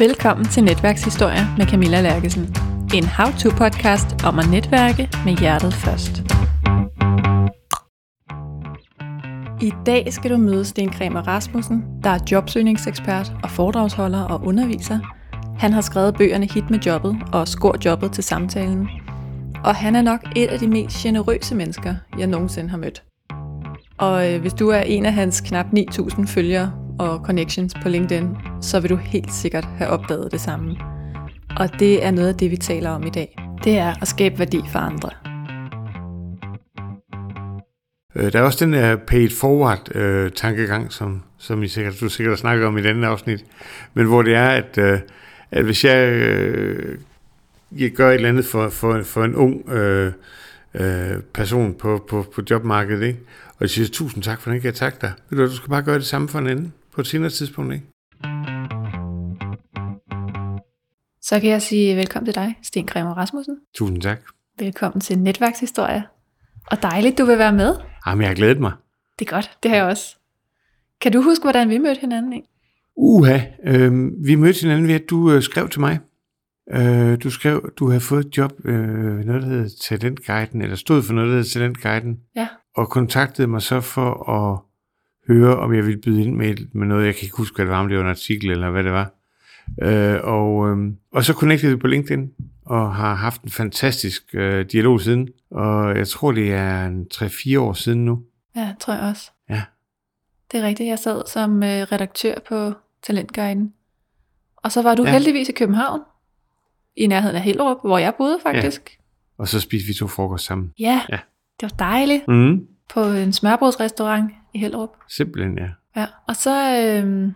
Velkommen til Netværkshistorie med Camilla Lærkesen. En how-to-podcast om at netværke med hjertet først. I dag skal du møde Sten Kremer Rasmussen, der er jobsøgningsekspert og foredragsholder og underviser. Han har skrevet bøgerne Hit med jobbet og Skor jobbet til samtalen. Og han er nok et af de mest generøse mennesker, jeg nogensinde har mødt. Og øh, hvis du er en af hans knap 9.000 følgere og connections på LinkedIn, så vil du helt sikkert have opdaget det samme. Og det er noget af det, vi taler om i dag. Det er at skabe værdi for andre. Øh, der er også den der paid forward øh, tankegang, som, som I sikkert, du sikkert har snakket om i denne afsnit, men hvor det er, at, øh, at hvis jeg, øh, jeg gør et eller andet for, for, for en ung øh, øh, person på, på, på jobmarkedet, ikke? og jeg siger, tusind tak for den, kan jeg takke dig. Ved du, du skal bare gøre det samme for en anden på et senere tidspunkt. Ikke? Så kan jeg sige velkommen til dig, Sten Kremer Rasmussen. Tusind tak. Velkommen til Netværkshistorie. Og dejligt, du vil være med. Jamen, jeg har glædet mig. Det er godt, det har jeg også. Kan du huske, hvordan vi mødte hinanden? Ikke? Uha, øh, vi mødte hinanden ved, at du øh, skrev til mig. Øh, du skrev, du havde fået et job, øh, noget der hedder Talentguiden, eller stod for noget der hedder Talentguiden, Ja, og kontaktede mig så for at høre, om jeg ville byde ind med, med noget, jeg kan ikke huske, hvad det var, om det var en artikel eller hvad det var. Øh, og, øh, og så connectede vi på LinkedIn, og har haft en fantastisk øh, dialog siden, og jeg tror, det er en 3-4 år siden nu. ja, tror jeg også. Ja. Det er rigtigt, jeg sad som øh, redaktør på Talentguiden. Og så var du Ja. ja. heldigvis i København, i nærheden af Hellerup, hvor jeg boede faktisk. Og så spiste vi to frokost sammen. Ja, Ja. det var dejligt. Mm. På en smørbrødsrestaurant i Hellerup. Simpelthen, ja. Ja, og så, øh,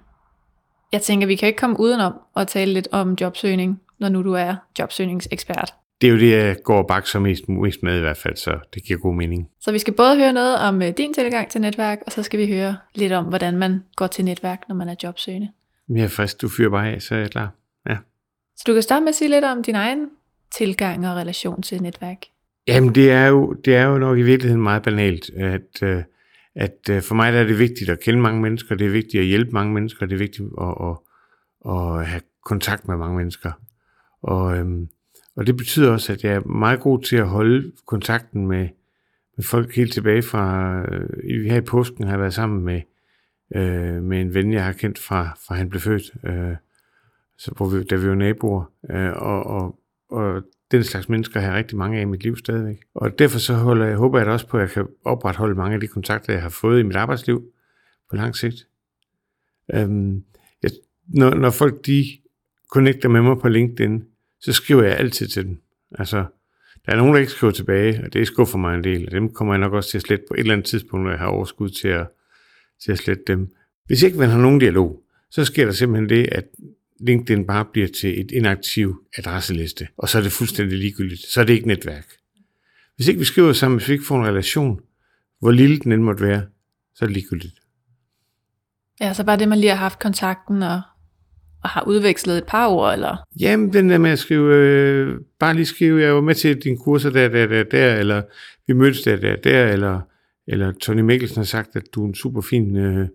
jeg tænker, vi kan ikke komme udenom at tale lidt om jobsøgning, når nu du er jobsøgningsekspert. Det er jo det, jeg går og bakser mest, mest med i hvert fald, så det giver god mening. Så vi skal både høre noget om øh, din tilgang til netværk, og så skal vi høre lidt om, hvordan man går til netværk, når man er jobsøgende. Jeg er frisk, du fyrer bare af, så er jeg klar. Ja. Så du kan starte med at sige lidt om din egen tilgang og relation til netværk. Jamen, det er, jo, det er jo nok i virkeligheden meget banalt, at, øh, at øh, for mig der er det vigtigt at kende mange mennesker, det er vigtigt at hjælpe mange mennesker, det er vigtigt at, at, at have kontakt med mange mennesker. Og, øhm, og det betyder også, at jeg er meget god til at holde kontakten med, med folk helt tilbage fra, øh, her i påsken har jeg været sammen med, øh, med en ven, jeg har kendt fra, fra han blev født, øh, så, hvor vi, da vi var naboer, øh, og, og, og den slags mennesker har jeg rigtig mange af i mit liv stadigvæk. Og derfor så holder jeg, håber jeg da også på, at jeg kan opretholde mange af de kontakter, jeg har fået i mit arbejdsliv på lang sigt. Øhm, jeg, når, når folk de connecter med mig på LinkedIn, så skriver jeg altid til dem. Altså, der er nogen, der ikke skriver tilbage, og det skuffer mig en del, og dem kommer jeg nok også til at slette på et eller andet tidspunkt, når jeg har overskud til at, til at slette dem. Hvis ikke man har nogen dialog, så sker der simpelthen det, at LinkedIn bare bliver til et inaktiv adresseliste, og så er det fuldstændig ligegyldigt. Så er det ikke netværk. Hvis ikke vi skriver sammen, hvis vi ikke får en relation, hvor lille den end måtte være, så er det ligegyldigt. Ja, så bare det, man lige har haft kontakten og, og har udvekslet et par ord, eller Jamen, den der med at skrive, øh, bare lige skrive, jeg var med til dine kurser der, der, der, der, eller vi mødtes der, der, der, eller, eller Tony Mikkelsen har sagt, at du er en super fin, øh,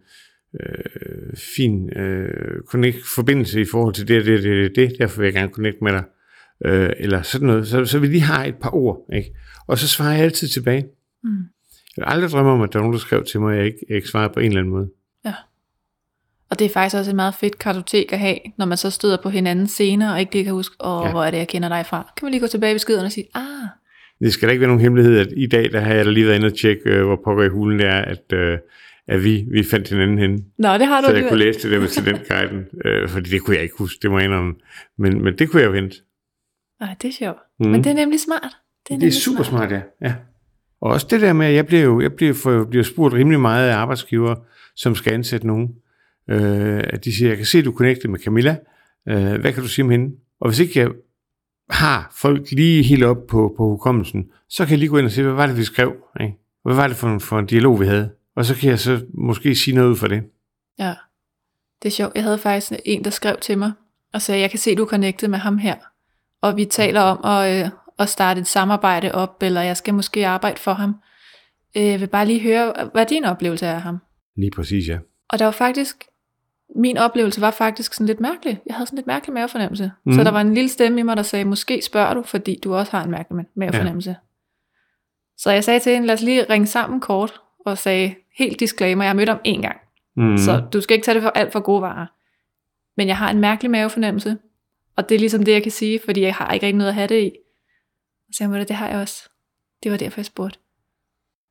øh, fin øh, connect, forbindelse i forhold til det, det, det, det, derfor vil jeg gerne connecte med dig, øh, eller sådan noget, så, så vi lige har et par ord, ikke? Og så svarer jeg altid tilbage. Mm. Jeg har aldrig drømme om, at der er nogen, der skrev til mig, at jeg ikke, jeg ikke svarede på en eller anden måde. Og det er faktisk også et meget fedt kartotek at have, når man så støder på hinanden senere, og ikke lige kan huske, åh, Ja. ja. hvor er det, jeg kender dig fra. Kan man lige gå tilbage i beskeden og sige, ah, Det skal da ikke være nogen hemmelighed, at i dag, der har jeg da lige været inde og tjekke, øh, hvor pokker i hulen det er, at, øh, at vi, vi fandt hinanden henne. nå, det har du Så jeg kunne læse det der med talentguiden, øh, fordi det kunne jeg ikke huske, det må jeg indrømme. Men, men det kunne jeg jo hente. Nej, det er sjovt. Mm. Men det er nemlig smart. Det er, Det er super smart, ja. ja. Og også det der med, at jeg bliver jo jeg bliver, for, bliver spurgt rimelig meget af arbejdsgiver, som skal ansætte nogen. Øh, at de siger, jeg kan se, at du er connected med Camilla. Øh, hvad kan du sige om hende? Og hvis ikke jeg har folk lige helt op på, på hukommelsen, så kan jeg lige gå ind og se, hvad var det, vi skrev? Ikke? Hvad var det for en, for en dialog, vi havde? Og så kan jeg så måske sige noget ud for det. Ja, det er sjovt. Jeg havde faktisk en, der skrev til mig og sagde, jeg kan se, du er connected med ham her. Og vi taler om at, øh, at starte et samarbejde op, eller jeg skal måske arbejde for ham. Øh, Jeg vil bare lige høre, hvad din oplevelse er af ham. Lige præcis, ja. Og der var faktisk min oplevelse var faktisk sådan lidt mærkelig. Jeg havde sådan lidt mærkelig mavefornemmelse. Mm. Mhm. Så der var en lille stemme i mig, der sagde, måske spørger du, fordi du også har en mærkelig mavefornemmelse. Ja. Så jeg sagde til hende, lad os lige ringe sammen kort, og sagde, helt disclaimer, jeg har mødt om én gang. Mm. Så du skal ikke tage det for alt for gode varer. Men jeg har en mærkelig mavefornemmelse, og det er ligesom det, jeg kan sige, fordi jeg har ikke rigtig noget at have det i. Og så jeg det har jeg også. Det var derfor, jeg spurgte.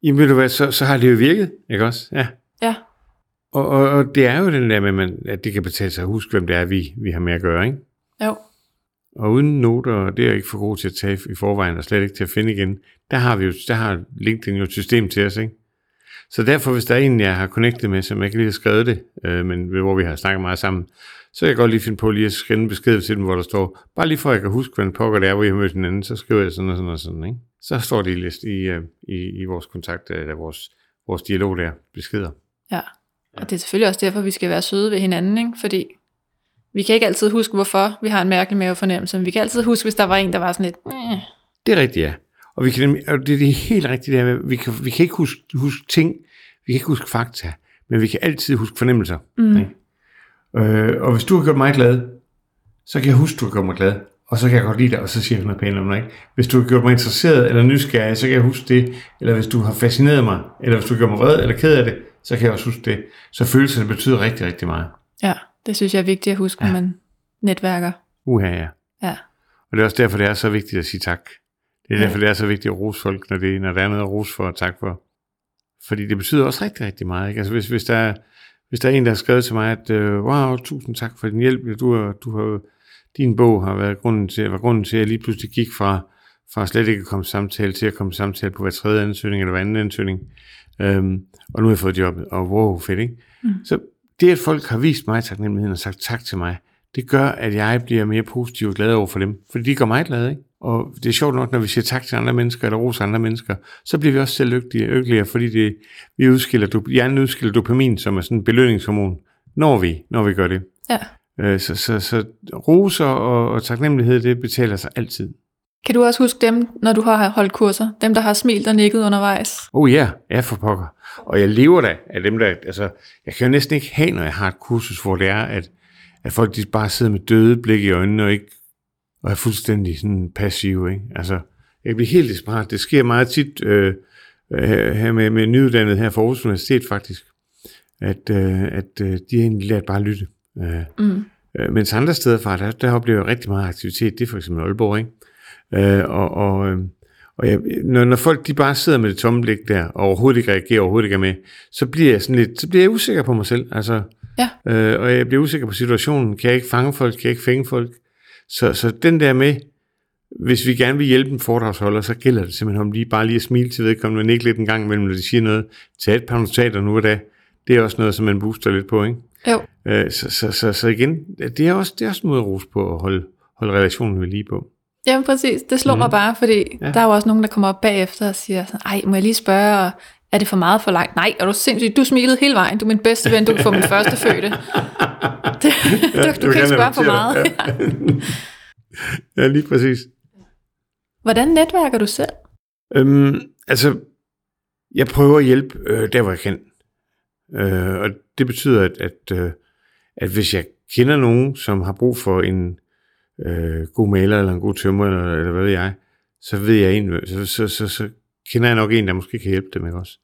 Jamen ved du hvad, så, så har det jo virket, ikke også? Ja. Ja, Og, og, og det er jo den der med, man, at det kan betale sig at huske, hvem det er, vi, vi har med at gøre, ikke? jo. Og uden noter, og det er jeg ikke for god til at tage i forvejen, og slet ikke til at finde igen, der har vi jo, der har LinkedIn jo et system til os, ikke? Så derfor, hvis der er en, jeg har connectet med, som jeg ikke lige har skrevet det, øh, men hvor vi har snakket meget sammen, så kan jeg godt lige finde på lige at skrive en besked til dem, hvor der står, bare lige for at jeg kan huske, hvad en pokker det er, hvor I har mødt hinanden, så skriver jeg sådan og sådan og sådan, ikke? Så står det i, list, i, øh, i, i vores kontakt, eller vores, vores dialog der, beskeder. Ja. Og det er selvfølgelig også derfor, vi skal være søde ved hinanden, ikke? fordi vi kan ikke altid huske, hvorfor vi har en mærkelig mavefornemmelse, men vi kan altid huske, hvis der var en, der var sådan lidt. Det er rigtigt, ja. Og, vi kan, og det, det er helt rigtigt, med, vi kan, vi kan ikke huske, huske ting, vi kan ikke huske fakta, men vi kan altid huske fornemmelser. Mm. Ikke? Øh, og hvis du har gjort mig glad, så kan jeg huske, du har gjort mig glad, og så kan jeg godt lide dig, og så siger jeg noget pænt om dig. Ikke? Hvis du har gjort mig interesseret eller nysgerrig, så kan jeg huske det. Eller hvis du har fascineret mig, eller hvis du har gjort mig vred eller ked af det, så kan jeg også huske det. Så følelserne betyder rigtig, rigtig meget. ja, det synes jeg er vigtigt at huske, når man netværker. Uha, ja. Ja, Og det er også derfor, det er så vigtigt at sige tak. Det er derfor, det er så vigtigt at rose folk, når, det, når der er noget at rose for og tak for. Fordi det betyder også rigtig, rigtig meget. Ikke? Altså hvis, hvis, der er, hvis der er en, der har skrevet til mig, at øh, wow, tusind tak for din hjælp. Du har, du har, din bog har været grunden til, var grunden til, at jeg lige pludselig gik fra, fra slet ikke at komme samtale til at komme samtale på hver tredje ansøgning eller hver anden ansøgning. Øhm, og nu har jeg fået jobbet, og wow, fedt, ikke? Mm. Så det, at folk har vist mig taknemmeligheden og sagt tak til mig, det gør, at jeg bliver mere positiv og glad over for dem. Fordi de gør mig glad, ikke? Og det er sjovt nok, når vi siger tak til andre mennesker, eller roser andre mennesker, så bliver vi også selv lykkelige, lykkeligere, fordi det, vi udskiller, hjernen udskiller dopamin, som er sådan en belønningshormon, når vi, når vi gør det. ja. Øh, Så, så, så roser og, og taknemmelighed, det betaler sig altid. Kan du også huske dem, når du har holdt kurser? Dem, der har smilt og nikket undervejs? Oh ja, yeah, ja for pokker. Og jeg lever da af dem, der... Altså, jeg kan jo næsten ikke have, når jeg har et kursus, hvor det er, at, at folk de bare sidder med døde blik i øjnene og ikke og er fuldstændig sådan passive. Ikke? Altså, jeg bliver helt desperat. Det sker meget tit øh, her med, med nyuddannet her fra Aarhus Universitet faktisk, at, øh, at øh, de har egentlig lært bare at lytte. Øh, Mm. Øh, mens andre steder fra, der, der oplever jeg rigtig meget aktivitet. Det er for eksempel Aalborg, ikke? Øh, og og, øh, og jeg, når, når folk de bare sidder med det tomme blik der, og overhovedet ikke reagerer, overhovedet ikke er med, så bliver jeg sådan lidt, så bliver jeg usikker på mig selv. Altså, Ja. øh, og jeg bliver usikker på situationen. Kan jeg ikke fange folk? Kan jeg ikke fænge folk? Så, så den der med, hvis vi gerne vil hjælpe en foredragsholder, så gælder det simpelthen om lige bare lige at smile til vedkommende, men ikke lidt en gang imellem, når de siger noget. Tag et par notater nu og da. Det er også noget, som man booster lidt på, ikke? Jo, Øh, så, så, så, så igen, det er også, det er også en måde at rose på at holde, holde relationen ved lige på. Jamen præcis, det slår mm. mig bare, fordi Ja. ja. der er jo også nogen, der kommer op bagefter og siger sådan, ej, må jeg lige spørge, er det for meget for langt? Nej, er du sindssygt, du smilede hele vejen, du er min bedste ven, du kan få min første fødte. Det, du, Ja, du, kan ikke spørge for meget. repetere Ja, lige præcis. Hvordan netværker du selv? Øhm, altså, jeg prøver at hjælpe øh, der, hvor jeg kan. Øh, og det betyder, at, at, øh, at hvis jeg kender nogen, som har brug for en øh, god maler, eller en god tømmer, eller, eller hvad ved jeg, så ved jeg en, så, så, så, så kender jeg nok en, der måske kan hjælpe dem, ikke også?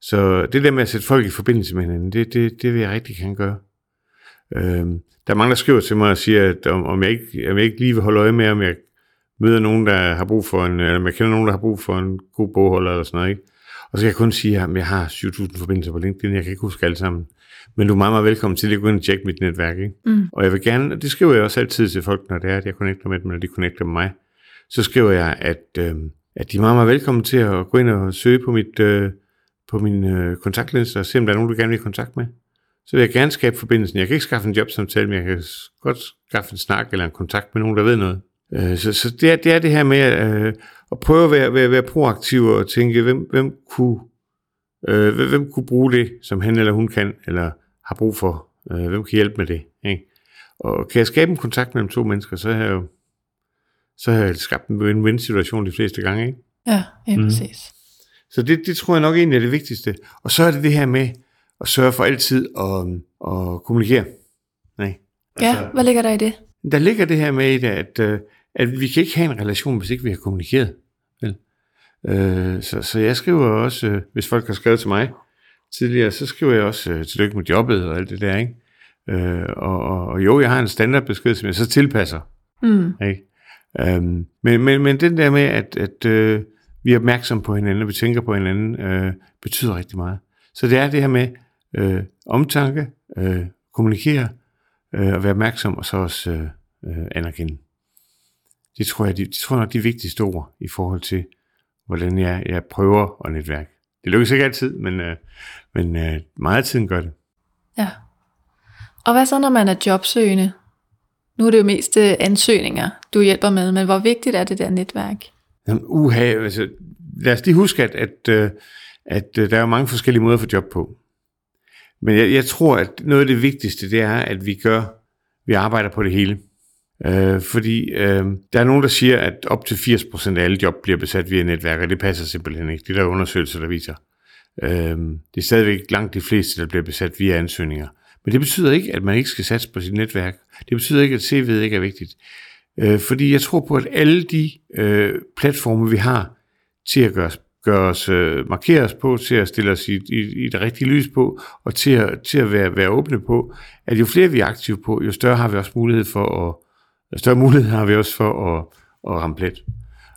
Så det der med at sætte folk i forbindelse med hinanden, det, det, det vil jeg rigtig gerne gøre. Øhm, der er mange, der skriver til mig og siger, at om, om, jeg ikke, om jeg ikke lige vil holde øje med, om jeg møder nogen, der har brug for en, eller om jeg kender nogen, der har brug for en god bogholder eller sådan noget, ikke? Og så kan jeg kun sige, at jeg har 7.000 forbindelser på LinkedIn, jeg kan ikke huske alle sammen. Men du er meget, meget velkommen til at gå ind og tjekke mit netværk, ikke? Mm. Og jeg vil gerne, og det skriver jeg også altid til folk, når det er, at jeg connecter med dem, eller de connecter med mig. Så skriver jeg, at, øh, at de er meget, meget velkommen til at gå ind og søge på, mit, øh, på min øh, kontaktliste, og se, om der er nogen, du gerne vil i kontakt med. Så vil jeg gerne skabe forbindelsen. Jeg kan ikke skaffe en jobsamtale, men jeg kan godt skaffe en snak eller en kontakt med nogen, der ved noget. Øh, så så det, er, det er det her med øh, at prøve at være, være, være proaktiv og tænke, hvem, hvem, kunne, øh, hvem- kunne bruge det, som han eller hun kan, eller har brug for. Øh, hvem kan hjælpe med det? Ikke? Og kan jeg skabe en kontakt mellem to mennesker, så har jeg jo så har jeg skabt en win-win situation de fleste gange. Ikke? Ja, ja Mm. præcis. Så det, det tror jeg nok egentlig er det vigtigste. Og så er det det her med at sørge for altid at, at kommunikere. Ja, altså, hvad ligger der i det? Der ligger det her med i det, at, øh, at vi kan ikke have en relation, hvis ikke vi har kommunikeret. Vel? Øh, så, så jeg skriver også, øh, hvis folk har skrevet til mig tidligere, så skriver jeg også øh, tillykke med jobbet og alt det der, ikke? Øh, og, og, og jo, jeg har en standardbesked, som jeg så tilpasser. Mm. Ikke? Øhm, men, men, men den der med, at, at øh, vi er opmærksom på hinanden, og vi tænker på hinanden, øh, betyder rigtig meget. Så det er det her med øh, omtanke, øh, kommunikere, øh, og være opmærksom, og så også øh, øh, anerkende. Det tror jeg, det, det tror jeg nok de vigtigste ord i forhold til, hvordan jeg, jeg prøver at netværke. Det lykkes ikke altid, men, øh, men øh, meget af tiden gør det. Ja. Og hvad så, når man er jobsøgende? Nu er det jo mest øh, ansøgninger, du hjælper med, men hvor vigtigt er det der netværk? Jamen, uha, altså, lad os lige huske, at, at, øh, at, at der er mange forskellige måder at få job på. Men jeg, jeg tror, at noget af det vigtigste, det er, at vi gør, vi arbejder på det hele. Øh, fordi øh, der er nogen, der siger, at op til 80% af alle job bliver besat via netværk, og det passer simpelthen ikke. Det er der undersøgelser, der viser. Øh, det er stadigvæk langt de fleste, der bliver besat via ansøgninger. Men det betyder ikke, at man ikke skal satse på sit netværk. Det betyder ikke, at CV'et ikke er vigtigt. Øh, fordi jeg tror på, at alle de øh, platforme, vi har til at gøre, os, øh, markere os på, til at stille os i, i, i det rigtige lys på, og til at, til at være, være åbne på, at jo flere vi er aktive på, jo større har vi også mulighed for at, jo større mulighed har vi også for at, at ramme plet.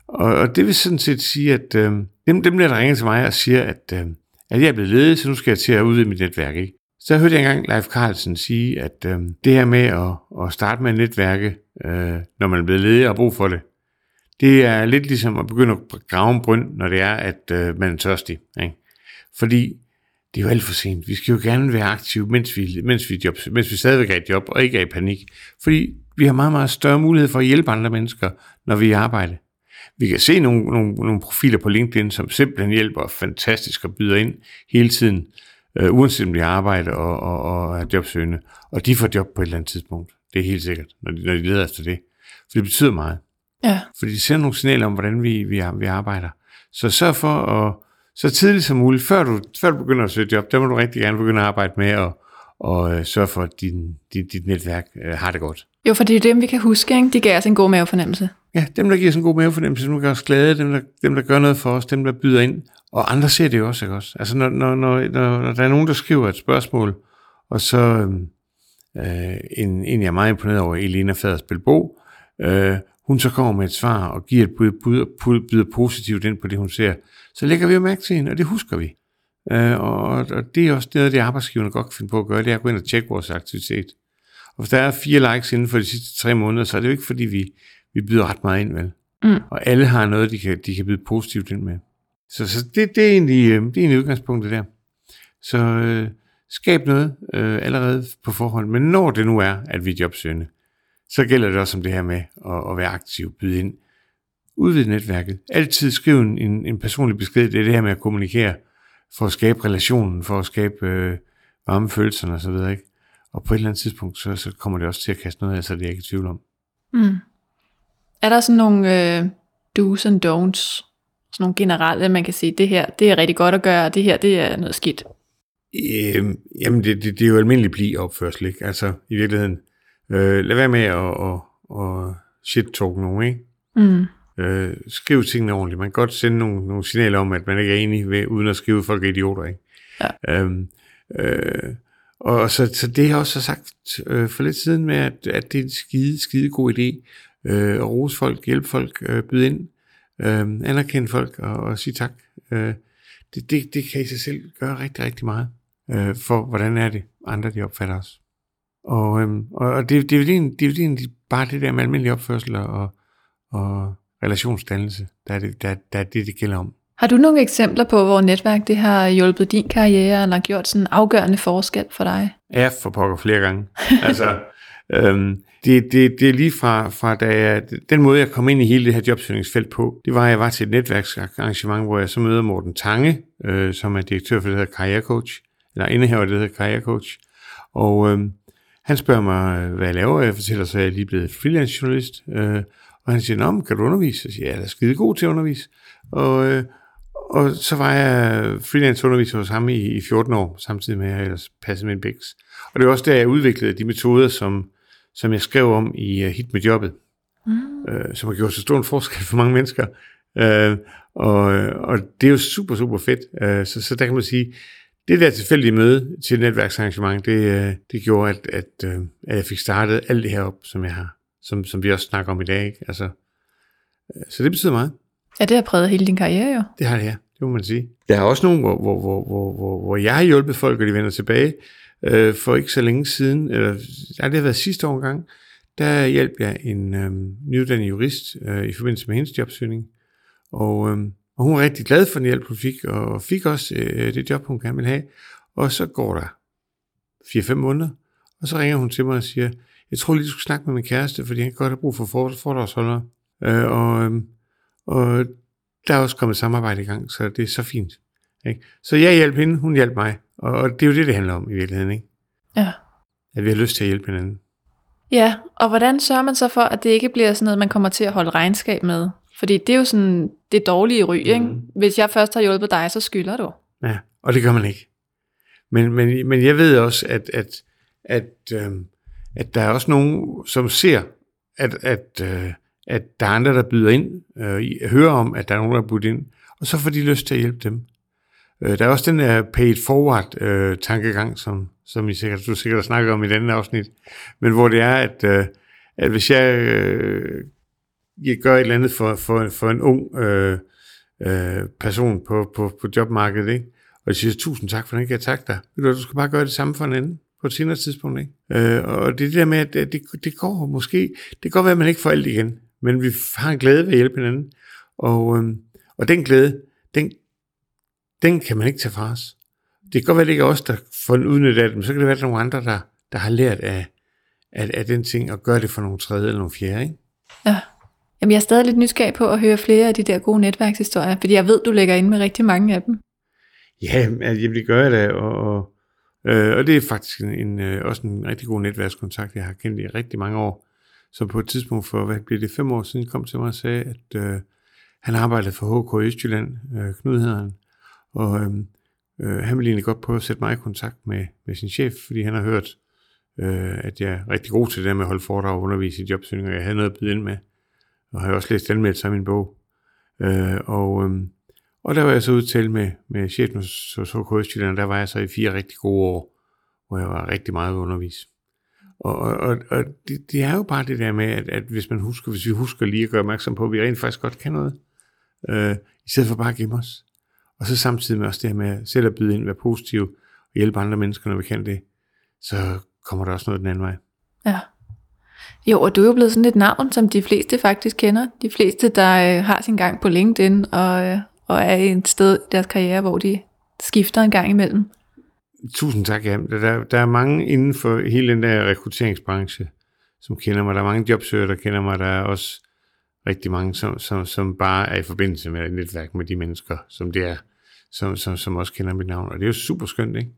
Og, og det vil sådan set sige, at øh, dem, dem der, der ringer til mig og siger, at, øh, at jeg er blevet ledig, så nu skal jeg til at udvide mit netværk. Ikke? Så hørte jeg engang Leif Carlsen sige, at øh, det her med at, at starte med et netværke, øh, når man er blevet ledig og har brug for det, det er lidt ligesom at begynde at grave en brønd, når det er, at øh, man er tørstig. Ikke? Fordi det er jo alt for sent. Vi skal jo gerne være aktive, mens vi, mens vi, job, mens vi stadigvæk er i job, og ikke er i panik. Fordi vi har meget, meget større mulighed for at hjælpe andre mennesker, når vi er i arbejde. Vi kan se nogle, nogle, nogle profiler på LinkedIn, som simpelthen hjælper fantastisk og byder ind hele tiden øh, uanset om de arbejder og, og, og er jobsøgende. Og de får job på et eller andet tidspunkt. Det er helt sikkert, når de, når de leder efter det. For det betyder meget. Ja. Fordi de sender nogle signaler om, hvordan vi, vi, vi arbejder. Så sørg for at, så tidligt som muligt, før du, før du begynder at søge job, der må du rigtig gerne begynde at arbejde med at og øh, sørge for, at din, din, dit netværk øh, har det godt. Jo, for det er dem, vi kan huske, ikke? de gav os en god mavefornemmelse. Ja, dem, der giver os en god mavefornemmelse, dem, der gør os glade, dem der, dem, der gør noget for os, dem, der byder ind, og andre ser det jo også, ikke også? Altså, når, når, når, når, når der er nogen, der skriver et spørgsmål, og så øh, en, en, jeg er meget imponeret over, Elena Fadersbælbo, øh, hun så kommer med et svar og giver et bud, bud, bud, byder positivt ind på det, hun ser, så lægger vi jo mærke til hende, og det husker vi. Øh, og, og det er også noget af det, arbejdsgiverne godt kan finde på at gøre, det er at gå ind og tjekke vores aktivitet. Og hvis der er fire likes inden for de sidste tre måneder, så er det jo ikke, fordi vi, vi byder ret meget ind, vel? Mm. Og alle har noget, de kan, de kan byde positivt ind med. Så, så det, det, er egentlig, øh, det er egentlig udgangspunktet der. Så øh, skab noget øh, allerede på forhånd. Men når det nu er, at vi er jobsøgende, så gælder det også om det her med at, at være aktiv, byde ind, udvide netværket. Altid skriv en, en personlig besked. Det er det her med at kommunikere, for at skabe relationen, for at skabe øh, varme følelserne osv. Ikke? Og på et eller andet tidspunkt, så, så kommer det også til at kaste noget af sig, det er jeg ikke i tvivl om. Mm. Er der sådan nogle øh, do's and don'ts sådan nogle generelle, man kan sige, det her, det er rigtig godt at gøre, og det her, det er noget skidt? Øhm, jamen, det, det, det er jo almindelig blive opførsel, ikke? Altså, i virkeligheden, øh, lad være med at, at, at shit-talk nogen, ikke? Mm. Øh, skriv tingene ordentligt. Man kan godt sende nogle, nogle signaler om, at man ikke er enig ved, uden at skrive, at folk er idioter, ikke? Ja. Øhm, øh, og så, så det har jeg også sagt øh, for lidt siden med, at, at det er en skide, skide god idé øh, at rose folk, hjælpe folk, øh, byde ind, øh, anerkende folk og, og sige tak. Øh, det, det, det kan i sig selv gøre rigtig, rigtig meget øh, for, hvordan er det, andre de opfatter os. Og, øh, og det, det, er egentlig, det er egentlig bare det der med almindelig opførsel og, og relationsdannelse, der er, det, der, der er det, det gælder om. Har du nogle eksempler på, hvor netværk det har hjulpet din karriere, eller gjort sådan en afgørende forskel for dig? Ja, for pokker flere gange. altså, øhm, det, det, det er lige fra, fra da jeg, den måde, jeg kom ind i hele det her jobsøgningsfelt på, det var, at jeg var til et netværksarrangement, hvor jeg så møder Morten Tange, øh, som er direktør for det, hedder Karrierecoach, eller indehaver det, der hedder Karrierecoach. Og øh, han spørger mig, hvad jeg laver. Jeg fortæller så, at jeg er lige blevet freelance journalist. Øh, og han siger, Nå, kan du undervise? Jeg siger, ja, jeg er skide god til at undervise. Og, øh, og så var jeg freelance underviser hos ham i, i 14 år, samtidig med at jeg ellers passede min biks. Og det var også der, jeg udviklede de metoder, som som jeg skrev om i uh, Hit med jobbet, mm. øh, som har gjort så stor en forskel for mange mennesker. Øh, og, og det er jo super, super fedt. Øh, så, så der kan man sige, det der tilfældige møde til netværksarrangement, det, øh, det gjorde, at, at, øh, at jeg fik startet alt det her op, som jeg har, som, som vi også snakker om i dag. Ikke? Altså, øh, så det betyder meget. Ja, det har præget hele din karriere jo. Det har det, ja. Det må man sige. Jeg har også nogle, hvor, hvor, hvor, hvor, hvor, hvor jeg har hjulpet folk, og de vender tilbage. Øh, for ikke så længe siden, eller ja, det har været sidste år gang, der hjalp jeg en øh, nyuddannet jurist øh, i forbindelse med hendes jobsøgning. Og, øh, og hun var rigtig glad for den hjælp, hun fik, og fik også øh, det job, hun gerne ville have. Og så går der 4-5 måneder, og så ringer hun til mig og siger, jeg tror lige, du skulle snakke med min kæreste, fordi han kan godt have brug for foredragsholdere. Øh, og, øh, og der er også kommet samarbejde i gang, så det er så fint. Ikke? Så jeg hjalp hende, hun hjalp mig. Og, og det er jo det, det handler om i virkeligheden. Ikke? Ja. At vi har lyst til at hjælpe hinanden. Ja, og hvordan sørger man så for, at det ikke bliver sådan noget, man kommer til at holde regnskab med? Fordi det er jo sådan det dårlige ry, ikke? Mm. Hvis jeg først har hjulpet dig, så skylder du. Ja, og det gør man ikke. Men, men, men jeg ved også, at, at, at, øh, at der er også nogen, som ser, at, at, øh, at der er andre, der byder ind, øh, hører om, at der er nogen, der er budt ind, og så får de lyst til at hjælpe dem. Øh, der er også den der paid forward øh, tankegang, som, som I sikkert, du sikkert har snakket om i denne afsnit, men hvor det er, at, øh, at hvis jeg, øh, jeg gør et eller andet for, for, for en ung øh, øh, person på, på, på jobmarkedet, ikke? og jeg siger, tusind tak for den, kan jeg takke dig. Du skal bare gøre det samme for en anden på et senere tidspunkt. Ikke? Øh, og det der med, at det, det går måske, det kan godt være, at man ikke får alt igen, men vi har en glæde ved at hjælpe hinanden. Og, øh, og den glæde, den, den kan man ikke tage fra os. Det kan godt være, at det ikke er os, der får en udnyttet af det, men så kan det være, at der er nogle andre, der, der har lært af, af, af den ting, og gøre det for nogle tredje eller nogle fjerde. Ikke? Ja. Jamen, jeg er stadig lidt nysgerrig på at høre flere af de der gode netværkshistorier, fordi jeg ved, du lægger ind med rigtig mange af dem. Ja, jeg det gør jeg da, og, og, øh, og det er faktisk en, øh, også en rigtig god netværkskontakt, jeg har kendt i rigtig mange år, som på et tidspunkt for, hvad bliver det, fem år siden, kom til mig og sagde, at øh, han arbejdede for HK Østjylland, øh, Knud hedder han, og øh, øh, han ville egentlig godt prøve at sætte mig i kontakt med, med sin chef, fordi han har hørt, øh, at jeg er rigtig god til det med at holde foredrag og undervise i jobsøgning, og jeg havde noget at byde ind med, og har også læst anmeldelser af min bog. Øh, og, øh, og der var jeg så udtalt med, med chefen hos, HK Østjylland, og der var jeg så i fire rigtig gode år, hvor jeg var rigtig meget undervis. undervise. Og, og, og det, det er jo bare det der med, at, at hvis man husker, hvis vi husker lige at gøre opmærksom på, at vi rent faktisk godt kan noget, øh, i stedet for bare at gemme os. Og så samtidig med også det her med selv at byde ind, være positiv og hjælpe andre mennesker, når vi kan det, så kommer der også noget den anden vej. Ja. Jo, og du er jo blevet sådan et navn, som de fleste faktisk kender. De fleste, der øh, har sin gang på LinkedIn og, øh, og er i et sted i deres karriere, hvor de skifter en gang imellem. Tusind tak, ja. Der, der er mange inden for hele den der rekrutteringsbranche, som kender mig. Der er mange jobsøgere, der kender mig. Der er også rigtig mange, som, som, som bare er i forbindelse med et netværk med de mennesker, som det er, som, som, som også kender mit navn. Og det er jo super skønt, ikke?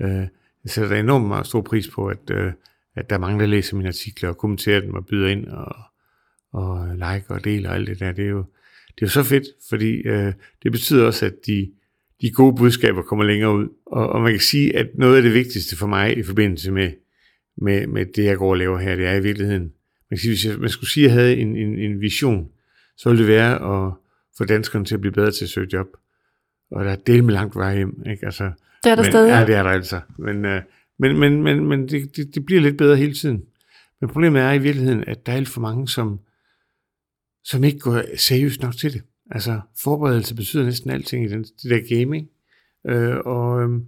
Øh, jeg sætter enormt meget stor pris på, at, øh, at der er mange, der læser mine artikler og kommenterer dem og byder ind og, og like og deler og alt det der. Det er jo, det er jo så fedt, fordi øh, det betyder også, at de, de gode budskaber kommer længere ud. Og, og man kan sige, at noget af det vigtigste for mig i forbindelse med, med, med det, jeg går og laver her, det er i virkeligheden, man kan sige, hvis jeg, man skulle sige, at jeg havde en, en, en vision, så ville det være at få danskerne til at blive bedre til at søge job. Og der er del med langt vej hjem. Ikke? Altså, det er der men, stadig. Ja, det er der altså. Men, øh, men, men, men, men det, det, det bliver lidt bedre hele tiden. Men problemet er i virkeligheden, at der er alt for mange, som, som ikke går seriøst nok til det. Altså, forberedelse betyder næsten alting i den, det der gaming. Øh, og øhm,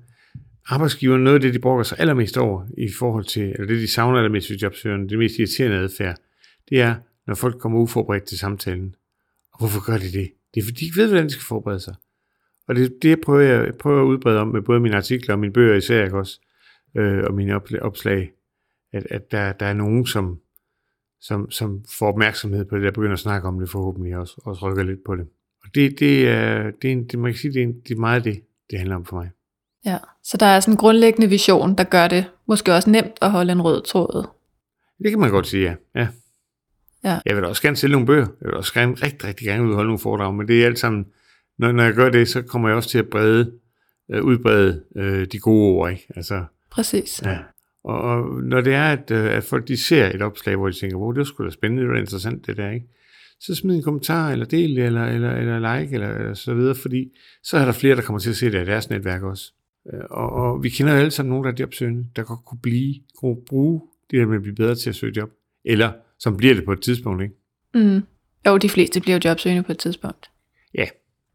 arbejdsgiveren, noget af det, de bruger sig allermest over i forhold til, eller det, de savner allermest i jobsøgerne, det mest irriterende adfærd, det er, når folk kommer uforberedt til samtalen. Og hvorfor gør de det? Det er, fordi de ikke ved, hvordan de skal forberede sig. Og det, det prøver jeg prøver at udbrede om med både mine artikler og mine bøger især ikke også, øh, og mine opslag, at, at der, der er nogen, som, som, som får opmærksomhed på det, der begynder at snakke om det forhåbentlig også, også rykker lidt på det. Og det, det, er, det, er en, det, man kan sige, det er, en, det er meget det, det handler om for mig. Ja, så der er sådan en grundlæggende vision, der gør det måske også nemt at holde en rød tråd. Det kan man godt sige, ja. ja. ja. Jeg vil også gerne sælge nogle bøger. Jeg vil også gerne, rigtig, rigtig gerne udholde nogle foredrag, men det er alt sammen, når, når jeg gør det, så kommer jeg også til at brede, øh, udbrede øh, de gode ord, ikke? Altså, Præcis. Ja. Og, og når det er, at, øh, at folk de ser et opslag, hvor de tænker, wow, det er sgu da spændende, det er interessant det der, ikke? så smid en kommentar, eller del det, eller, eller, eller like, eller, eller så videre, fordi så er der flere, der kommer til at se det i deres netværk også. Øh, og, og vi kender jo alle sammen nogle, der er jobsøgende, der godt kunne blive, kunne bruge det der med at blive bedre til at søge job. Eller som bliver det på et tidspunkt, ikke? Mm. Jo, de fleste bliver jo jobsøgende på et tidspunkt. Ja.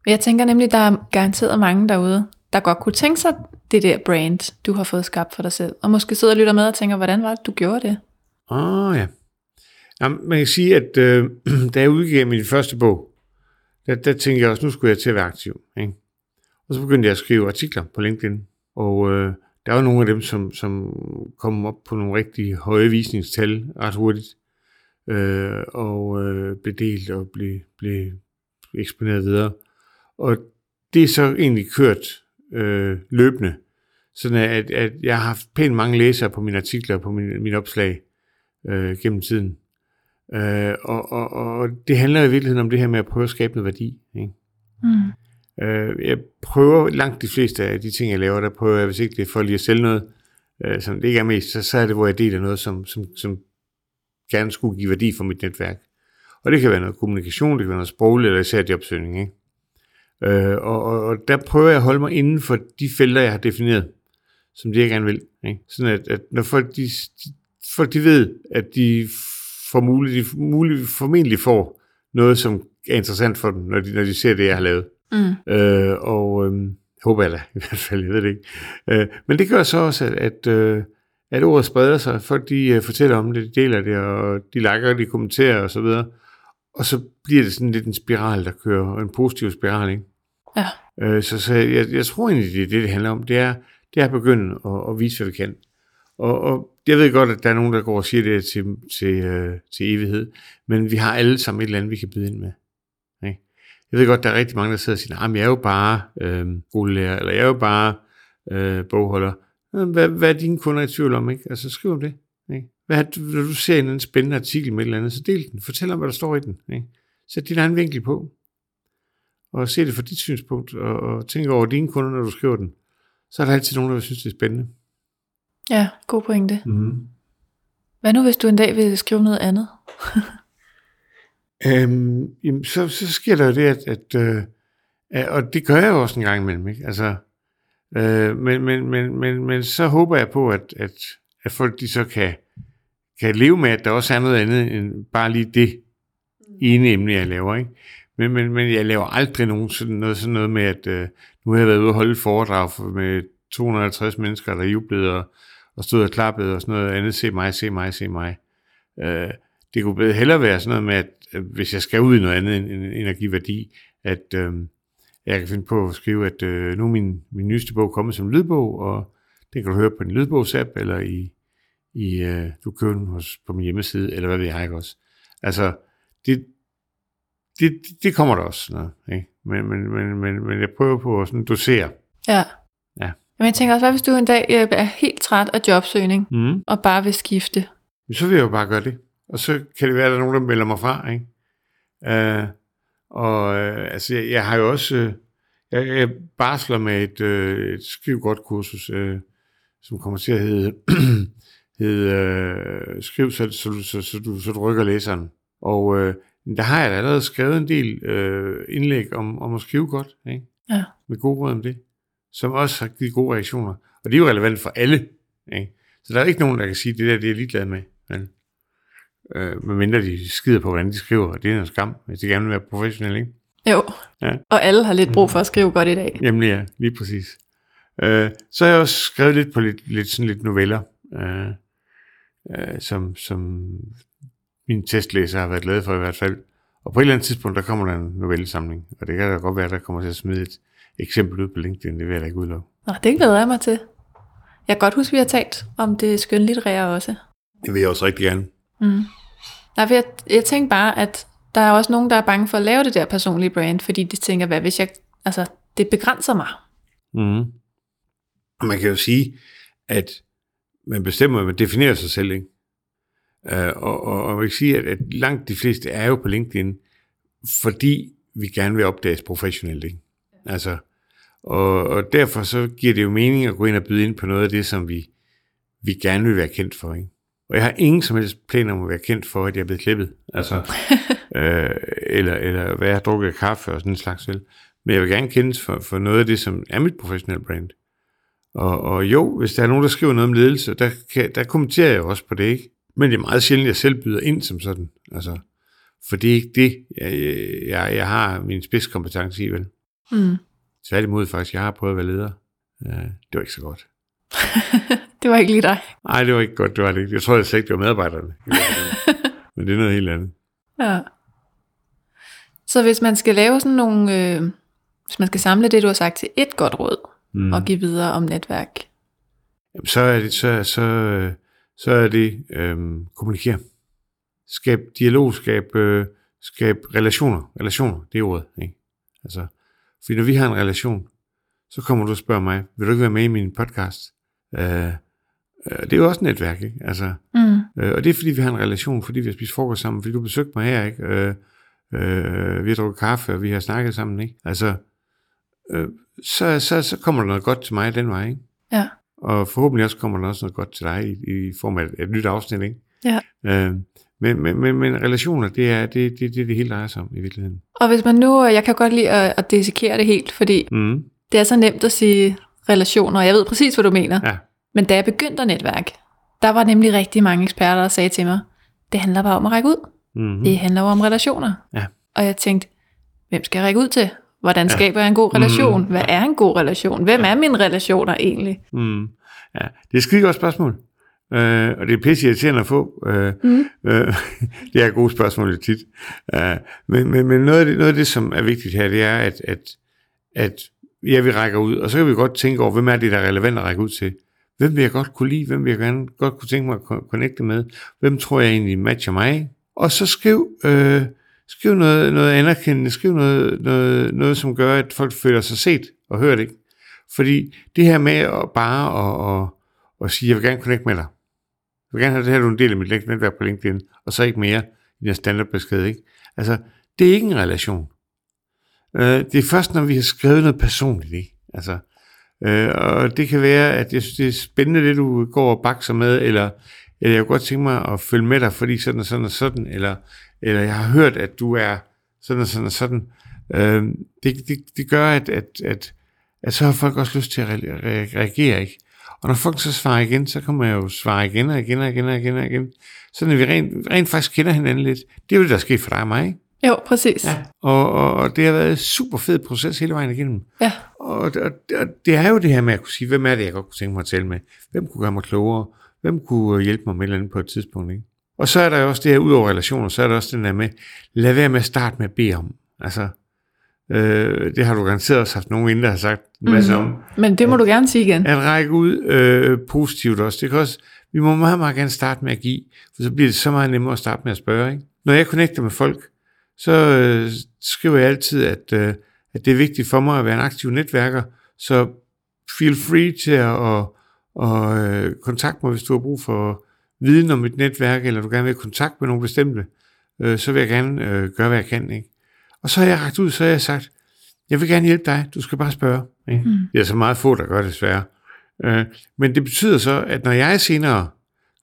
Jeg tænker nemlig, der er garanteret mange derude, der godt kunne tænke sig det der brand, du har fået skabt for dig selv. Og måske sidder og lytter med og tænker, hvordan var det, du gjorde det? Åh oh, ja. Jamen, man kan sige, at øh, da jeg udgav min første bog, der, der tænkte jeg også, nu skulle jeg til at være aktiv. Ikke? Og så begyndte jeg at skrive artikler på LinkedIn. Og øh, der var nogle af dem, som, som kom op på nogle rigtig høje visningstal ret hurtigt. Øh, og øh, blev delt og blev, blev eksponeret videre. Og det er så egentlig kørt øh, løbende. Sådan at, at jeg har haft pænt mange læsere på mine artikler, på mine, mine opslag øh, gennem tiden. Øh, og, og, og det handler i virkeligheden om det her med at prøve at skabe noget værdi. Ikke? Mm. Øh, jeg prøver langt de fleste af de ting, jeg laver, der prøver jeg, hvis ikke det er for lige at sælge noget, øh, som det ikke er mest, så, så er det, hvor jeg deler noget, som, som, som gerne skulle give værdi for mit netværk. Og det kan være noget kommunikation, det kan være noget sprogligt, eller især jobsøgning. Ikke? Øh, og, og, og der prøver jeg at holde mig inden for de felter, jeg har defineret, som det jeg gerne vil. Ikke? Sådan at, at når folk de, de, folk de ved, at de får muligt, de muligt, formentlig får noget, som er interessant for dem, når de, når de ser det, jeg har lavet. Mm. Øh, og øh, håber jeg da, i hvert fald, jeg ved det ikke. Øh, men det gør så også, at, at, øh, at ordet spreder sig. Folk de uh, fortæller om det, de deler det, og de liker, de kommenterer og så videre. Og så bliver det sådan lidt en spiral, der kører, en positiv spiral, ikke? Ja. Øh, så så jeg, jeg tror egentlig, det er det, det handler om. Det er, det er at begynde at, at vise, hvad vi kan. Og, og jeg ved godt, at der er nogen, der går og siger det til, til, øh, til evighed, men vi har alle sammen et eller andet, vi kan byde ind med. Ikke? Jeg ved godt, der er rigtig mange, der sidder og siger, at jeg er jo bare øh, skolelærer, eller jeg er jo bare øh, bogholder. Hvad, hvad er dine kunder i tvivl om? Ikke? Altså skriv om det. Hvad, når du ser en spændende artikel med et eller andet, så del den. Fortæl om, hvad der står i den. Ikke? Sæt din egen vinkel på. Og se det fra dit synspunkt, og, og tænk over dine kunder, når du skriver den. Så er der altid nogen, der vil synes, det er spændende. Ja, god pointe. Mm. Hvad nu, hvis du en dag vil skrive noget andet? øhm, jamen, så, så sker der jo det, at, at øh, og det gør jeg jo også en gang imellem, ikke? Altså, øh, men, men, men, men, men så håber jeg på, at, at, at folk de så kan, kan leve med, at der også er noget andet end bare lige det ene emne, jeg laver, ikke? Men, men, men jeg laver aldrig nogen sådan noget, sådan noget med, at øh, nu har jeg været ude og holde foredrag for, med 250 mennesker, der jublede og, og stod og klappede og sådan noget andet. Se mig, se mig, se mig. Øh, det kunne hellere være sådan noget med, at, at hvis jeg skal ud i noget andet end, end energiværdi, at øh, jeg kan finde på at skrive, at øh, nu er min, min nyeste bog kommet som lydbog, og den kan du høre på en lydbogsapp, eller i, i øh, du køber den hos, på min hjemmeside, eller hvad ved jeg ikke også. Altså, det, det, det kommer der også noget, ikke? Men, men, men, men, men jeg prøver på at sådan dosere. Ja. Ja. Men jeg tænker også, hvad hvis du en dag øh, er helt træt af jobsøgning, Mm. og bare vil skifte? Så vil jeg jo bare gøre det. Og så kan det være, at der er nogen, der melder mig fra, ikke? Uh, og uh, altså, jeg, jeg har jo også, uh, jeg, jeg barsler med et, uh, et skriv godt kursus, uh, som kommer til at hedde, hedde uh, skriv, så, så, så, så, du, så du rykker læseren. Og uh, der har jeg da allerede skrevet en del uh, indlæg om, om at skrive godt, ikke? Ja. Med gode råd om det, som også har givet gode reaktioner. Og det er jo relevant for alle, ikke? Så der er ikke nogen, der kan sige, at det der det er jeg ligeglad med. Men, øh, medmindre de skider på, hvordan de skriver, og det er en skam, hvis de gerne vil være professionelle, ikke? Jo. Ja. Og alle har lidt brug for at skrive godt i dag. Jamen ja, lige præcis. Øh, så har jeg også skrevet lidt på lidt, lidt, sådan lidt noveller, øh, øh, som, som min testlæser har været glad for i hvert fald. Og på et eller andet tidspunkt, der kommer der en novellesamling, og det kan da godt være, der kommer til at smide et eksempel ud på LinkedIn, det vil jeg da ikke udelukke. Nå, det glæder jeg mig til. Jeg kan godt huske, vi har talt om det skønlitterære også. Det vil jeg også rigtig gerne. Mm. Nej, for jeg, jeg tænkte bare, at der er også nogen, der er bange for at lave det der personlige brand, fordi de tænker, hvad hvis jeg, altså, det begrænser mig. Mm. Man kan jo sige, at man bestemmer, man definerer sig selv, ikke? Uh, og, og, og man kan sige, at, at langt de fleste er jo på LinkedIn, fordi vi gerne vil opdages professionelt, ikke? Altså, og, og derfor så giver det jo mening at gå ind og byde ind på noget af det, som vi vi gerne vil være kendt for. Ikke? Og jeg har ingen som helst planer om at være kendt for, at jeg er blevet klippet. Altså, øh, eller, eller hvad jeg har drukket af kaffe og sådan en slags vel. Men jeg vil gerne kendes for, for noget af det, som er mit professionelle brand. Og, og jo, hvis der er nogen, der skriver noget om ledelse, der, kan, der kommenterer jeg også på det, ikke? Men det er meget sjældent, at jeg selv byder ind som sådan. Altså, for det er ikke det, jeg, jeg, jeg har min spidskompetence i, vel? Mm. Tværtimod faktisk, jeg har prøvet at være leder. Uh, det var ikke så godt. det var ikke lige dig. Nej, det var ikke godt, det var det ikke. Jeg tror jeg slet ikke, det var medarbejderne. Men det er noget helt andet. Ja. Så hvis man skal lave sådan nogle, øh, hvis man skal samle det, du har sagt til et godt råd, mm. og give videre om netværk, Jamen, så er det, så, så, så er det øhm, kommunikere. Skab dialog, skab, øh, skab relationer. Relationer, det er ordet. Ikke? Altså, fordi når vi har en relation, så kommer du og spørger mig, vil du ikke være med i min podcast? Øh, øh, det er jo også netværk, ikke? Altså, mm. øh, og det er fordi, vi har en relation, fordi vi har spist frokost sammen, fordi du besøgte mig her, ikke? Øh, øh, vi har drukket kaffe, og vi har snakket sammen, ikke? Altså, øh, så, så, så kommer der noget godt til mig den vej, ikke? Ja. Og forhåbentlig også kommer der også noget godt til dig i, i form af et, et nyt afsnit, ikke? Ja. Øh, men, men, men, men relationer, det er det, det, det, det hele drejer sig om i virkeligheden. Og hvis man nu, jeg kan godt lide at, at dissekere det helt, fordi Mm. det er så nemt at sige relationer, og jeg ved præcis, hvad du mener. Ja. Men da jeg begyndte at netværk, der var nemlig rigtig mange eksperter, der sagde til mig, det handler bare om at række ud. Mm-hmm. Det handler jo om relationer. Ja. Og jeg tænkte, hvem skal jeg række ud til? Hvordan Ja. skaber jeg en god relation? Mhm. Hvad er en god relation? Hvem er mine relationer egentlig? Mm. Ja, det er et skide godt spørgsmål. Øh, og det er pisse irriterende at få. Øh, Mm. øh, det er gode spørgsmål lidt tit. Øh, men men, men noget, af det, noget af det, som er vigtigt her, det er, at, at, at ja, vi rækker ud, og så kan vi godt tænke over, hvem er det, der er relevant at række ud til? Hvem vil jeg godt kunne lide? Hvem vil jeg gerne godt kunne tænke mig at connecte med? Hvem tror jeg egentlig matcher mig? Og så skriv, øh, skriv noget, noget anerkendende, skriv noget, noget, noget, som gør, at folk føler sig set og hørt, ikke? Fordi det her med at bare at, at, at sige, jeg vil gerne connecte med dig. Jeg vil gerne have det her, du er en del af mit netværk på LinkedIn, og så ikke mere i den standardbesked, ikke? Altså, det er ikke en relation. Øh, det er først, når vi har skrevet noget personligt, ikke? Altså, øh, og det kan være, at jeg synes, det er spændende, det du går og bakser med, eller, eller jeg kunne godt tænke mig at følge med dig, fordi sådan og sådan og sådan, eller, eller jeg har hørt, at du er sådan og sådan og sådan. Øh, det, det, det gør, at, at, at, at så har folk også lyst til at re- re- reagere, ikke? Og når folk så svarer igen, så kan man jo svare igen og igen og igen og igen og igen. Sådan at vi rent, rent faktisk kender hinanden lidt. Det er jo det, der er sket for dig og mig, ikke? Jo, præcis. Ja. Og, og, og det har været en super fed proces hele vejen igennem. Ja. Og, og, og det er jo det her med at kunne sige, hvem er det, jeg godt kunne tænke mig at tale med? Hvem kunne gøre mig klogere? Hvem kunne hjælpe mig med et eller andet på et tidspunkt? Ikke? Og så er der også det her, ud over relationer, så er der også den der med, lad være med at starte med at bede om. Altså, øh, det har du garanteret også haft nogen inden, der har sagt en masse Mhm. om. Men det må du gerne sige igen. At række ud øh, positivt også. Det kan også, vi må meget, meget gerne starte med at give, for så bliver det så meget nemmere at starte med at spørge. Ikke? Når jeg connecter med folk, så øh, skriver jeg altid, at, øh, at det er vigtigt for mig at være en aktiv netværker, så feel free til at og, og, øh, kontakte mig, hvis du har brug for viden om mit netværk, eller du gerne vil i kontakt med nogle bestemte, øh, så vil jeg gerne øh, gøre, hvad jeg kan. Ikke? Og så har jeg ragt ud, så har jeg sagt, jeg vil gerne hjælpe dig, du skal bare spørge. Ikke? Mm. Det er så meget få, der gør det desværre. Øh, men det betyder så, at når jeg senere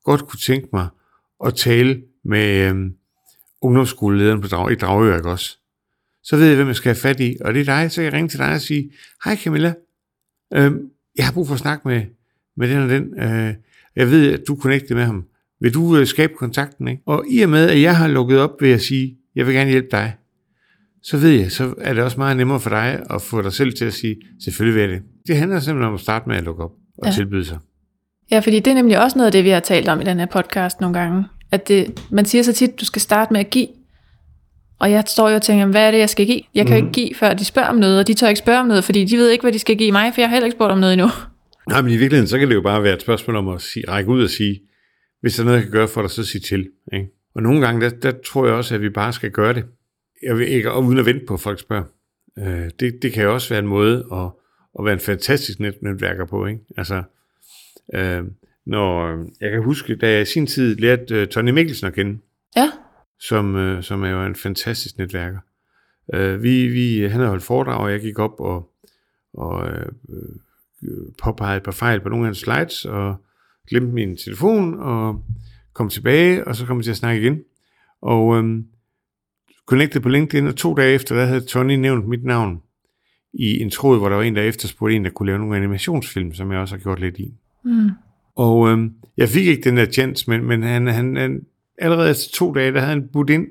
godt kunne tænke mig at tale med øh, ungdomsskolelederen på Drag, i Dragør, ikke også? Så ved jeg, hvem jeg skal have fat i, og det er dig, så jeg ringe til dig og sige, hej Camilla, øh, jeg har brug for at snakke med, med den og den. Øh, jeg ved, at du er med ham. Vil du øh, skabe kontakten? Ikke? Og i og med, at jeg har lukket op ved at sige, jeg vil gerne hjælpe dig, så ved jeg, så er det også meget nemmere for dig at få dig selv til at sige, selvfølgelig vil jeg det. Det handler simpelthen om at starte med at lukke op og Ja. tilbyde sig. Ja, fordi det er nemlig også noget af det, vi har talt om i den her podcast nogle gange. At det, man siger så tit, at du skal starte med at give. Og jeg står jo og tænker, hvad er det, jeg skal give? Jeg kan Mhm. ikke give, før de spørger om noget, og de tør ikke spørge om noget, fordi de ved ikke, hvad de skal give mig, for jeg har heller ikke spurgt om noget endnu. Nej, men i virkeligheden, så kan det jo bare være et spørgsmål om at sige, række ud og sige, hvis der er noget, jeg kan gøre for dig, så sig til. Ikke? Og nogle gange, der, der tror jeg også, at vi bare skal gøre det. Jeg vil ikke, og uden at vente på, at folk spørger. Øh, det, det kan jo også være en måde at, at være en fantastisk net, netværker på. Ikke? Altså, øh, når, jeg kan huske, da jeg i sin tid lærte uh, Tony Mikkelsen at kende, Ja, som, øh, som er jo en fantastisk netværker. Øh, vi, vi, han havde holdt foredrag, og jeg gik op og, og øh, øh, påpegede et par fejl på nogle af hans slides, og glemte min telefon, og kom tilbage, og så kom vi til at snakke igen. Og øhm, connected på LinkedIn, og to dage efter, der havde Tony nævnt mit navn i en tråd, hvor der var en, der efterspurgte en, der kunne lave nogle animationsfilm, som jeg også har gjort lidt i. Mm. Og øhm, jeg fik ikke den der chance, men, men han, han, han, allerede efter to dage, der havde han budt ind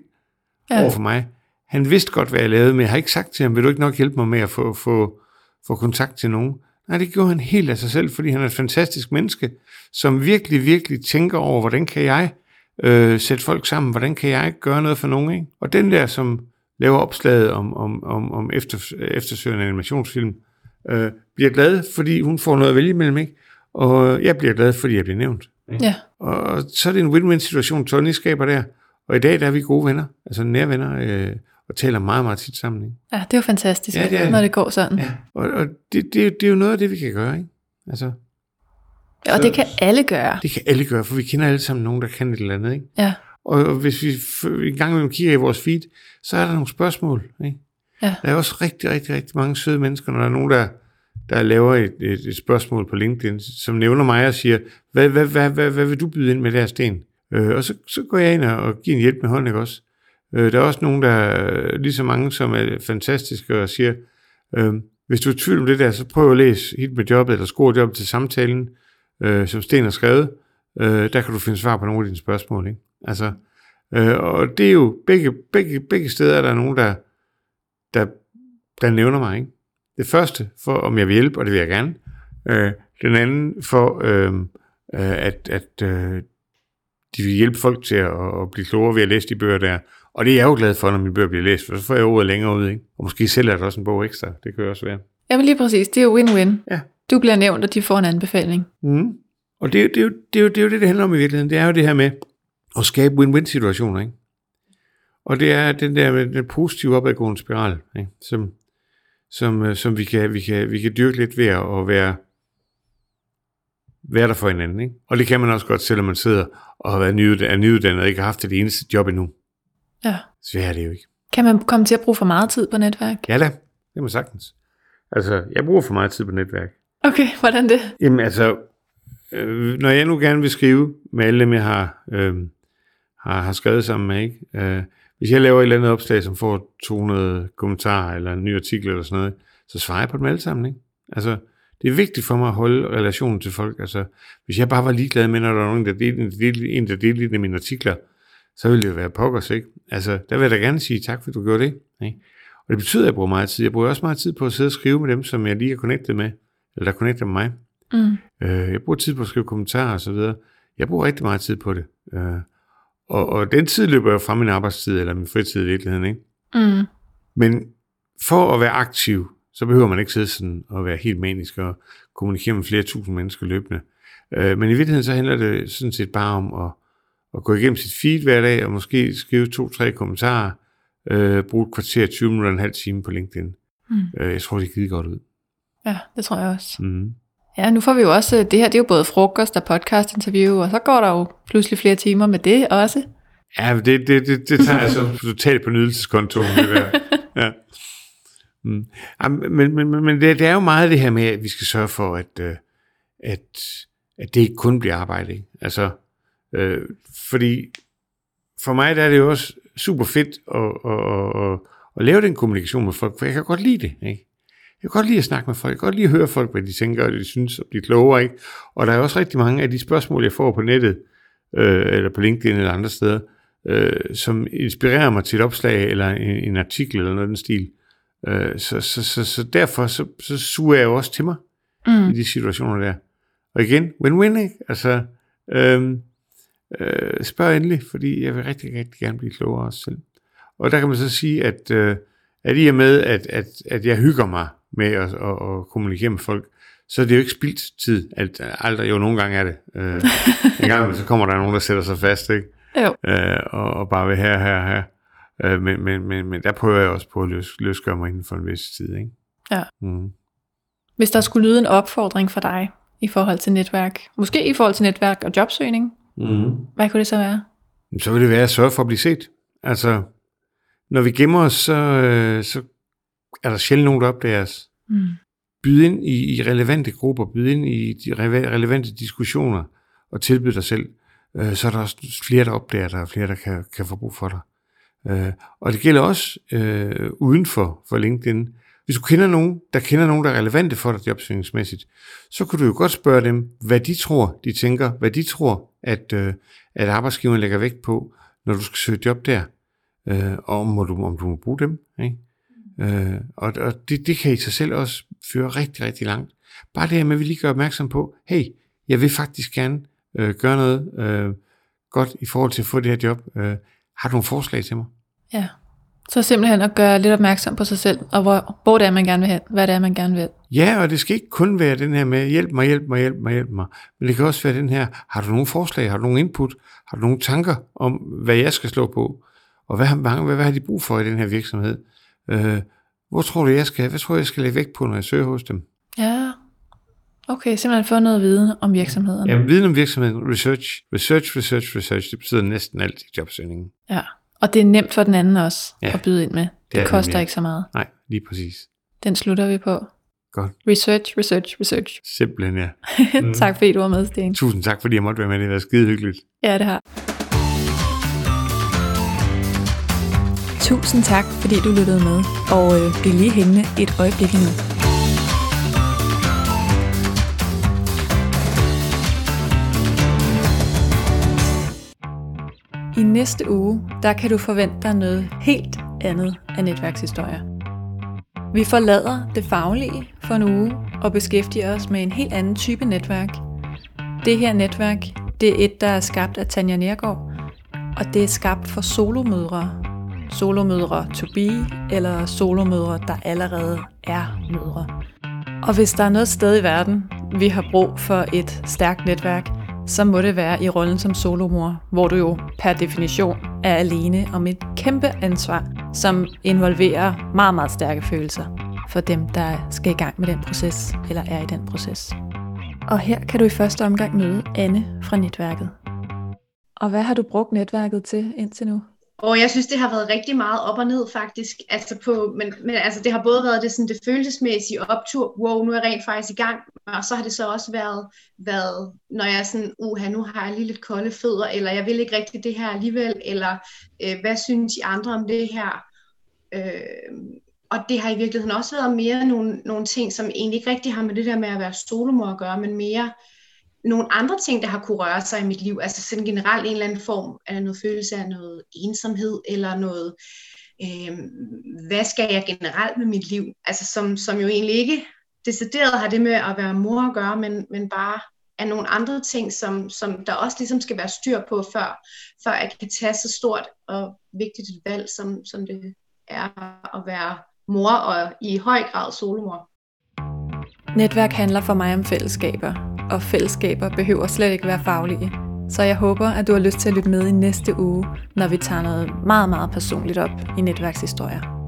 ja. over for mig. Han vidste godt, hvad jeg lavede, men jeg har ikke sagt til ham, vil du ikke nok hjælpe mig med at få, få, få kontakt til nogen? Nej, det gjorde han helt af sig selv, fordi han er et fantastisk menneske, som virkelig, virkelig tænker over, hvordan kan jeg øh, sætte folk sammen, hvordan kan jeg gøre noget for nogen, ikke? Og den der, som laver opslaget om, om, om, om efter, eftersøgende animationsfilm, øh, bliver glad, fordi hun får noget at vælge mellem, ikke? Og jeg bliver glad, fordi jeg bliver nævnt. Ikke? Ja. Og så er det en win-win situation, Tony skaber der. Og i dag der er vi gode venner, altså nære venner, øh, og taler meget, meget tit sammen. Ikke? Ja, det er jo fantastisk, Ja, det er når det går sådan. Ja. Og, og det, det, det er jo noget af det, vi kan gøre. Ikke? Altså, Ja, og det kan alle gøre. det kan alle gøre, for vi kender alle sammen nogen, der kan et eller andet. Ikke? Ja, Og, og hvis vi en gang imellem kigger i vores feed, så er der nogle spørgsmål. Ikke? Ja. Der er også rigtig, rigtig, rigtig mange søde mennesker, når der er nogen, der, der laver et, et, et spørgsmål på LinkedIn, som nævner mig og siger, hvad, hvad, hvad, hvad, hvad vil du byde ind med der sten? Øh, og så, så går jeg ind og, og giver en hjælp med hånden, ikke også? Øh, der er også nogen, der er lige så mange, som er fantastiske og siger, øh, hvis du er i tvivl om det der, så prøv at læse hit med jobbet, eller score jobbet til samtalen, øh, som Sten har skrevet. Øh, der kan du finde svar på nogle af dine spørgsmål. Ikke? Altså, øh, og det er jo begge, begge, begge steder, er der nogen, der, der, der nævner mig. Ikke? Det første, for om jeg vil hjælpe, og det vil jeg gerne. Øh, den anden, for øh, øh at, at øh, de vil hjælpe folk til at, at blive klogere ved at læse de bøger der. Og det er jeg jo glad for, når mine bøger bliver læst, for så får jeg ordet længere ud. Ikke? Og måske selv er der også en bog ekstra. Det kan jo også være. Jamen lige præcis, det er jo win-win. Ja. Du bliver nævnt, og de får en anbefaling. Mm. Og det, er det, det, er jo, det er jo det, det handler om i virkeligheden. Det er jo det her med at skabe win-win-situationer. Ikke? Og det er den der med den positive opadgående spiral, ikke? Som, som, øh, som vi, kan, vi, kan, vi kan dyrke lidt ved at være, være der for hinanden. Ikke? Og det kan man også godt, selvom man sidder og har været nyuddannet, er nyuddannet og ikke har haft det eneste job endnu. Ja. Så er det jo ikke. Kan man komme til at bruge for meget tid på netværk? Ja da, det er man sagtens. Altså, jeg bruger for meget tid på netværk. Okay, hvordan det? Jamen altså, øh, når jeg nu gerne vil skrive med alle dem, jeg har, øh, har, har skrevet sammen med, ikke? Øh, hvis jeg laver et eller andet opslag, som får 200 kommentarer eller en ny artikel eller sådan noget, så svarer jeg på dem alle sammen. Ikke? Altså, det er vigtigt for mig at holde relationen til folk. Altså, hvis jeg bare var ligeglad med, når der var nogen, der delte, en, delte, en, der delte en af mine artikler, så ville det jo være pokkers, ikke? Altså, der vil jeg da gerne sige tak, fordi du gjorde det. Ikke? Og det betyder, at jeg bruger meget tid. Jeg bruger også meget tid på at sidde og skrive med dem, som jeg lige er connectet med, eller der connecter med mig. Mm. Øh, jeg bruger tid på at skrive kommentarer og så videre. Jeg bruger rigtig meget tid på det. Øh, og, og den tid løber jo fra min arbejdstid, eller min fritid i virkeligheden, ikke? Mm. Men for at være aktiv, så behøver man ikke sidde sådan og være helt manisk og kommunikere med flere tusind mennesker løbende. Øh, men i virkeligheden så handler det sådan set bare om at, at gå igennem sit feed hver dag, og måske skrive to-tre kommentarer, øh, bruge et kvarter, 20 minutter, en halv time på LinkedIn. Mm. Øh, jeg tror, det gider godt ud. Ja, det tror jeg også. Mm. Ja, nu får vi jo også, det her det er jo både frokost og podcast-interview, og så går der jo pludselig flere timer med det også. Ja, det, det, det, det tager jeg så totalt på nydelseskontoen, det der. Ja. Mm. Ja, men men, men, men det, det er jo meget det her med, at vi skal sørge for, at, øh, at, at det ikke kun bliver arbejde. Ikke? Altså, øh, fordi for mig der er det jo også super fedt at, at, at, at, at lave den kommunikation med folk, for jeg kan godt lide det. Ikke? Jeg kan godt lide at snakke med folk. Jeg kan godt lide at høre folk, hvad de tænker, og de synes, og blive klogere. Ikke? Og der er også rigtig mange af de spørgsmål, jeg får på nettet, øh, eller på LinkedIn eller andre steder, øh, som inspirerer mig til et opslag, eller en, en artikel, eller noget af den stil. Øh, så, så, så, så derfor, så, så suger jeg jo også til mig Mm. i de situationer der. Og igen, win-win, ikke? Altså, øhm, øh, spørg endelig, fordi jeg vil rigtig, rigtig gerne blive klogere også selv. Og der kan man så sige, at, øh, at i og med, at, at, at jeg hygger mig med at, at, at kommunikere med folk, så er det jo ikke spildt tid. Alt, aldrig, jo, nogle gange er det. Øh, en gang så kommer der nogen, der sætter sig fast, ikke? Jo. Øh, og, og bare vil her, her, her. Øh, men, men, men, men der prøver jeg også på at løs, løsgøre mig inden for en vis tid, ikke? Ja. Mm. Hvis der skulle lyde en opfordring for dig i forhold til netværk, måske i forhold til netværk og jobsøgning, Mm. hvad kunne det så være? Så vil det være at sørge for at blive set. Altså, når vi gemmer os, så, øh, så er der sjældent nogen, der opdager os. Mm. Byd ind i, i relevante grupper, byd ind i de re- relevante diskussioner, og tilbyde dig selv, øh, så er der også flere, der opdager dig, og flere, der kan, kan få brug for dig. Øh, og det gælder også øh, uden for, for LinkedIn. Hvis du kender nogen, der kender nogen, der er relevante for dig jobsøgningsmæssigt, så kunne du jo godt spørge dem, hvad de tror, de tænker, hvad de tror, at, øh, at arbejdsgiveren lægger vægt på, når du skal søge job der, øh, og om, må du, om du må bruge dem. Ikke? Øh, og og det, det kan i sig selv også føre rigtig, rigtig langt. Bare det her med, at vi lige gør opmærksom på, hey, jeg vil faktisk gerne øh, gøre noget øh, godt i forhold til at få det her job. Øh, har du nogle forslag til mig? Ja, så simpelthen at gøre lidt opmærksom på sig selv, og hvor, hvor det er, man gerne vil hen, hvad det er, man gerne vil. Ja, og det skal ikke kun være den her med, hjælp mig, hjælp mig, hjælp mig, hjælp mig. Men det kan også være den her, har du nogle forslag, har du nogle input, har du nogle tanker om, hvad jeg skal slå på? Og hvad, hvad, hvad, hvad har de brug for i den her virksomhed? Øh, hvor tror du, jeg skal, hvad tror jeg, jeg skal lægge vægt på, når jeg søger hos dem? Ja, okay, simpelthen få noget viden om virksomheden. Ja, viden om virksomheden, research, research, research, research, det betyder næsten alt i jobsøgningen. Ja, og det er nemt for den anden også Ja, at byde ind med. Det, det er koster nemlig. ikke så meget. Nej, lige præcis. Den slutter vi på. Godt. Research, research, research. Simpelthen, ja. Mm. tak fordi du var med, Sten. Tusind tak, fordi jeg måtte være med. Det har været skide hyggeligt. Ja, det har. Tusind tak, fordi du lyttede med, og øh, bliv lige hængende et øjeblik endnu. I næste uge, der kan du forvente dig noget helt andet af netværkshistorier. Vi forlader det faglige for en uge og beskæftiger os med en helt anden type netværk. Det her netværk, det er et, der er skabt af Tanja Nergård, og det er skabt for solomødre. Solomødre to be, eller solomødre, der allerede er mødre. Og hvis der er noget sted i verden, vi har brug for et stærkt netværk, så må det være i rollen som solomor, hvor du jo per definition er alene om et kæmpe ansvar, som involverer meget, meget stærke følelser for dem, der skal i gang med den proces, eller er i den proces. Og her kan du i første omgang møde Anne fra netværket. Og hvad har du brugt netværket til indtil nu? Og jeg synes, det har været rigtig meget op og ned faktisk. Altså på, men, men altså, det har både været det, sådan, det følelsesmæssige optur, wow, nu er jeg rent faktisk i gang, og så har det så også været, været når jeg er sådan, uha, nu har jeg lige lidt kolde fødder, eller jeg vil ikke rigtig det her alligevel, eller øh, hvad synes I andre om det her? Øh, og det har i virkeligheden også været mere nogle, nogle ting, som egentlig ikke rigtig har med det der med at være solomor at gøre, men mere nogle andre ting, der har kunne røre sig i mit liv. Altså sådan generelt en eller anden form af noget følelse af noget ensomhed, eller noget, øh, hvad skal jeg generelt med mit liv? Altså som, som jo egentlig ikke decideret har det med at være mor at gøre, men, men bare er nogle andre ting, som, som der også ligesom skal være styr på, før, før jeg kan tage så stort og vigtigt et valg, som, som det er at være mor og i høj grad solomor. Netværk handler for mig om fællesskaber, og fællesskaber behøver slet ikke være faglige. Så jeg håber, at du har lyst til at lytte med i næste uge, når vi tager noget meget, meget personligt op i netværkshistorier.